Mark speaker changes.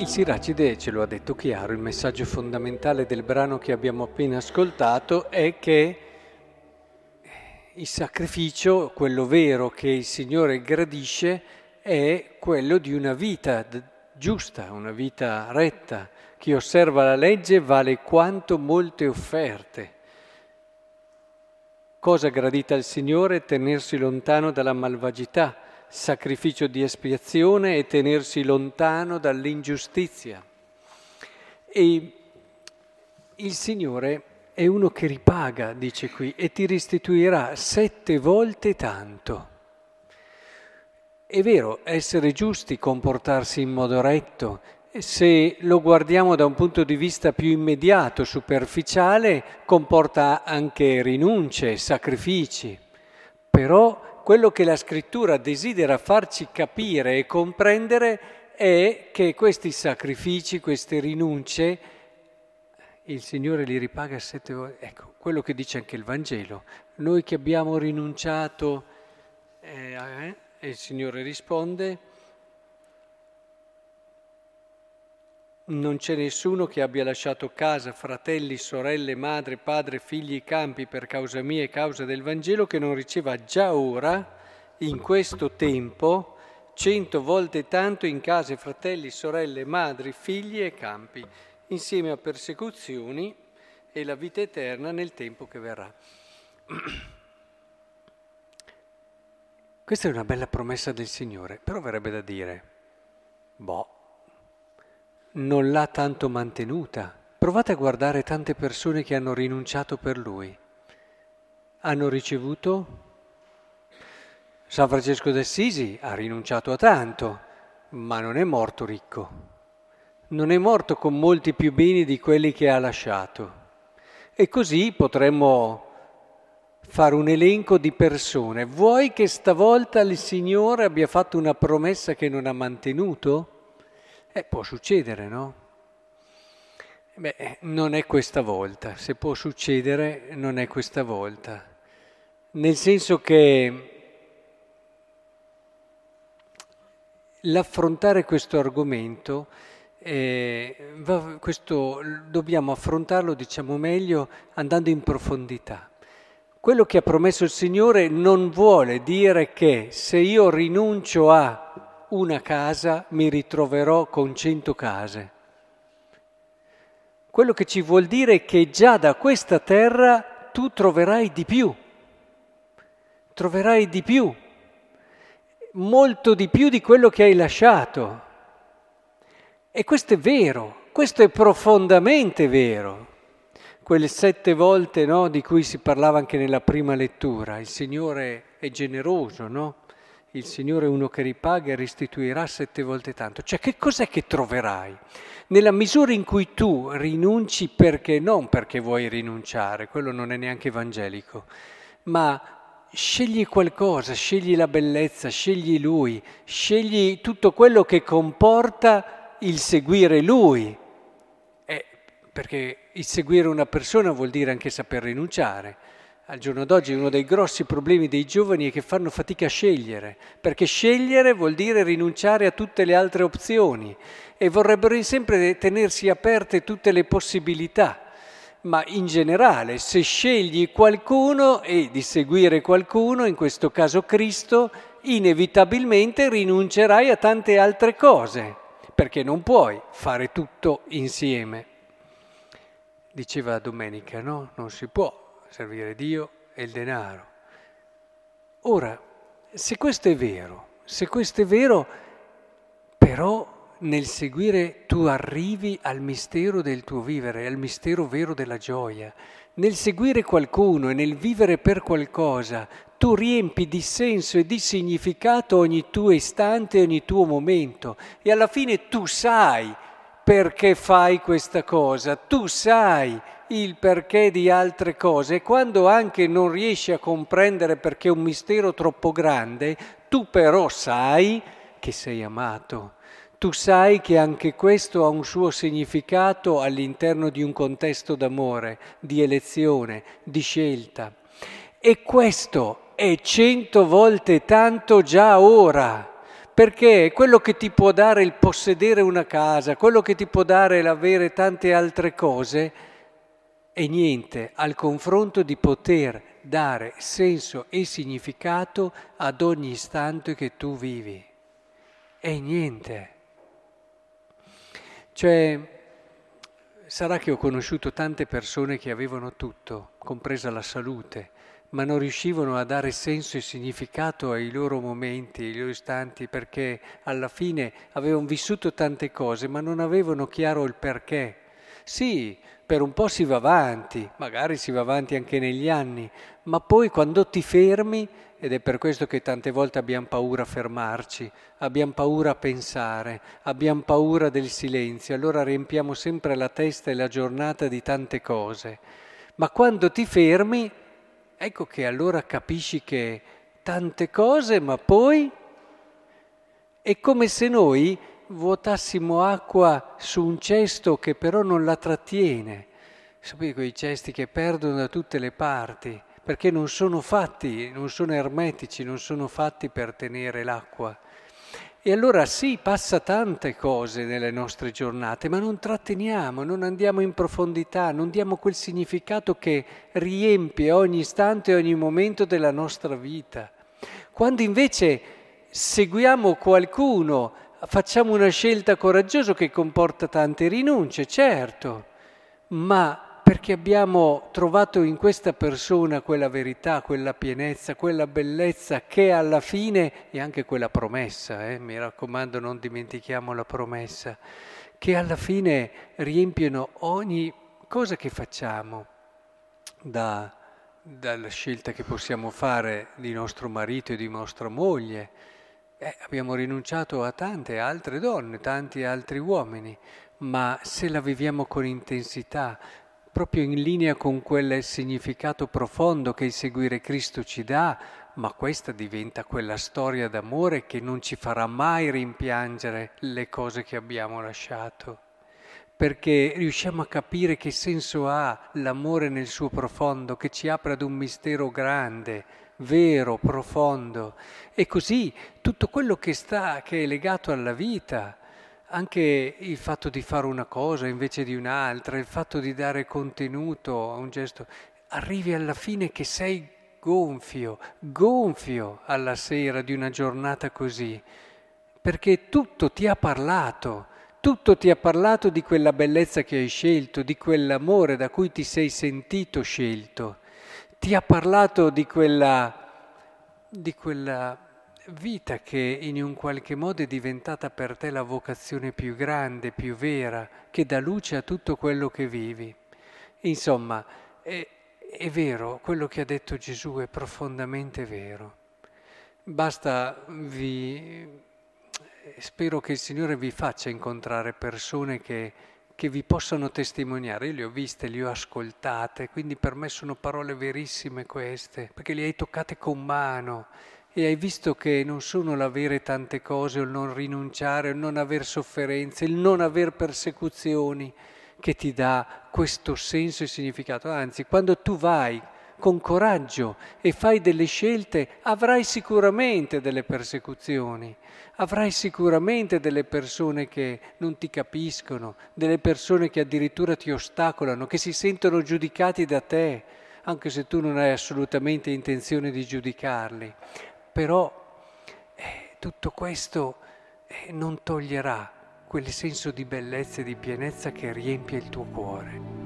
Speaker 1: Il Siracide ce lo ha detto chiaro, il messaggio fondamentale del brano che abbiamo appena ascoltato è che il sacrificio, quello vero che il Signore gradisce, è quello di una vita giusta, una vita retta. Chi osserva la legge vale quanto molte offerte. Cosa gradita al Signore? Tenersi lontano dalla malvagità sacrificio di espiazione e tenersi lontano dall'ingiustizia. E il Signore è uno che ripaga, dice qui, e ti restituirà sette volte tanto. È vero, essere giusti, comportarsi in modo retto, se lo guardiamo da un punto di vista più immediato, superficiale, comporta anche rinunce, sacrifici, però quello che la scrittura desidera farci capire e comprendere è che questi sacrifici, queste rinunce, il Signore li ripaga sette volte. Ecco, quello che dice anche il Vangelo. Noi che abbiamo rinunciato, eh, eh, e il Signore risponde, Non c'è nessuno che abbia lasciato casa, fratelli, sorelle, madre, padre, figli campi per causa mia e causa del Vangelo che non riceva già ora, in questo tempo, cento volte tanto in case, fratelli, sorelle, madri, figli e campi, insieme a persecuzioni e la vita eterna nel tempo che verrà. Questa è una bella promessa del Signore, però verrebbe da dire, boh, non l'ha tanto mantenuta. Provate a guardare tante persone che hanno rinunciato per lui. Hanno ricevuto? San Francesco d'Assisi ha rinunciato a tanto, ma non è morto ricco. Non è morto con molti più beni di quelli che ha lasciato. E così potremmo fare un elenco di persone. Vuoi che stavolta il Signore abbia fatto una promessa che non ha mantenuto? Eh, può succedere, no? Beh, non è questa volta, se può succedere non è questa volta, nel senso che l'affrontare questo argomento, eh, va, questo, dobbiamo affrontarlo, diciamo meglio, andando in profondità. Quello che ha promesso il Signore non vuole dire che se io rinuncio a una casa mi ritroverò con cento case. Quello che ci vuol dire è che già da questa terra tu troverai di più, troverai di più, molto di più di quello che hai lasciato. E questo è vero, questo è profondamente vero. Quelle sette volte no, di cui si parlava anche nella prima lettura, il Signore è generoso, no? Il Signore è uno che ripaga e restituirà sette volte tanto. Cioè che cos'è che troverai? Nella misura in cui tu rinunci perché non perché vuoi rinunciare, quello non è neanche evangelico, ma scegli qualcosa, scegli la bellezza, scegli Lui, scegli tutto quello che comporta il seguire Lui. Eh, perché il seguire una persona vuol dire anche saper rinunciare al giorno d'oggi uno dei grossi problemi dei giovani è che fanno fatica a scegliere, perché scegliere vuol dire rinunciare a tutte le altre opzioni e vorrebbero sempre tenersi aperte tutte le possibilità. Ma in generale, se scegli qualcuno e di seguire qualcuno, in questo caso Cristo, inevitabilmente rinuncerai a tante altre cose, perché non puoi fare tutto insieme. Diceva domenica, no? Non si può servire Dio e il denaro. Ora, se questo è vero, se questo è vero, però nel seguire tu arrivi al mistero del tuo vivere, al mistero vero della gioia. Nel seguire qualcuno e nel vivere per qualcosa, tu riempi di senso e di significato ogni tuo istante, ogni tuo momento e alla fine tu sai perché fai questa cosa, tu sai il perché di altre cose e quando anche non riesci a comprendere perché è un mistero troppo grande, tu però sai che sei amato. Tu sai che anche questo ha un suo significato all'interno di un contesto d'amore, di elezione, di scelta. E questo è cento volte tanto già ora perché quello che ti può dare il possedere una casa, quello che ti può dare l'avere tante altre cose, è niente al confronto di poter dare senso e significato ad ogni istante che tu vivi. È niente. Cioè, sarà che ho conosciuto tante persone che avevano tutto, compresa la salute, ma non riuscivano a dare senso e significato ai loro momenti, ai loro istanti, perché alla fine avevano vissuto tante cose, ma non avevano chiaro il perché. Sì, per un po' si va avanti, magari si va avanti anche negli anni, ma poi quando ti fermi, ed è per questo che tante volte abbiamo paura a fermarci, abbiamo paura a pensare, abbiamo paura del silenzio, allora riempiamo sempre la testa e la giornata di tante cose. Ma quando ti fermi Ecco che allora capisci che tante cose, ma poi è come se noi vuotassimo acqua su un cesto che però non la trattiene. Sapete quei cesti che perdono da tutte le parti, perché non sono fatti, non sono ermetici, non sono fatti per tenere l'acqua. E allora sì, passa tante cose nelle nostre giornate, ma non tratteniamo, non andiamo in profondità, non diamo quel significato che riempie ogni istante e ogni momento della nostra vita. Quando invece seguiamo qualcuno, facciamo una scelta coraggiosa che comporta tante rinunce, certo, ma perché abbiamo trovato in questa persona quella verità, quella pienezza, quella bellezza che alla fine, e anche quella promessa, eh, mi raccomando non dimentichiamo la promessa, che alla fine riempiono ogni cosa che facciamo, da, dalla scelta che possiamo fare di nostro marito e di nostra moglie. Eh, abbiamo rinunciato a tante altre donne, tanti altri uomini, ma se la viviamo con intensità, proprio in linea con quel significato profondo che il seguire Cristo ci dà, ma questa diventa quella storia d'amore che non ci farà mai rimpiangere le cose che abbiamo lasciato, perché riusciamo a capire che senso ha l'amore nel suo profondo, che ci apre ad un mistero grande, vero, profondo, e così tutto quello che sta, che è legato alla vita, anche il fatto di fare una cosa invece di un'altra, il fatto di dare contenuto a un gesto, arrivi alla fine che sei gonfio, gonfio alla sera di una giornata così, perché tutto ti ha parlato, tutto ti ha parlato di quella bellezza che hai scelto, di quell'amore da cui ti sei sentito scelto, ti ha parlato di quella, di quella vita che in un qualche modo è diventata per te la vocazione più grande, più vera, che dà luce a tutto quello che vivi. Insomma, è, è vero, quello che ha detto Gesù è profondamente vero. Basta vi... Spero che il Signore vi faccia incontrare persone che, che vi possano testimoniare. Io le ho viste, le ho ascoltate, quindi per me sono parole verissime queste, perché le hai toccate con mano e hai visto che non sono l'avere tante cose, o il non rinunciare, il non aver sofferenze, il non aver persecuzioni che ti dà questo senso e significato. Anzi, quando tu vai con coraggio e fai delle scelte, avrai sicuramente delle persecuzioni, avrai sicuramente delle persone che non ti capiscono, delle persone che addirittura ti ostacolano, che si sentono giudicati da te, anche se tu non hai assolutamente intenzione di giudicarli però eh, tutto questo eh, non toglierà quel senso di bellezza e di pienezza che riempie il tuo cuore.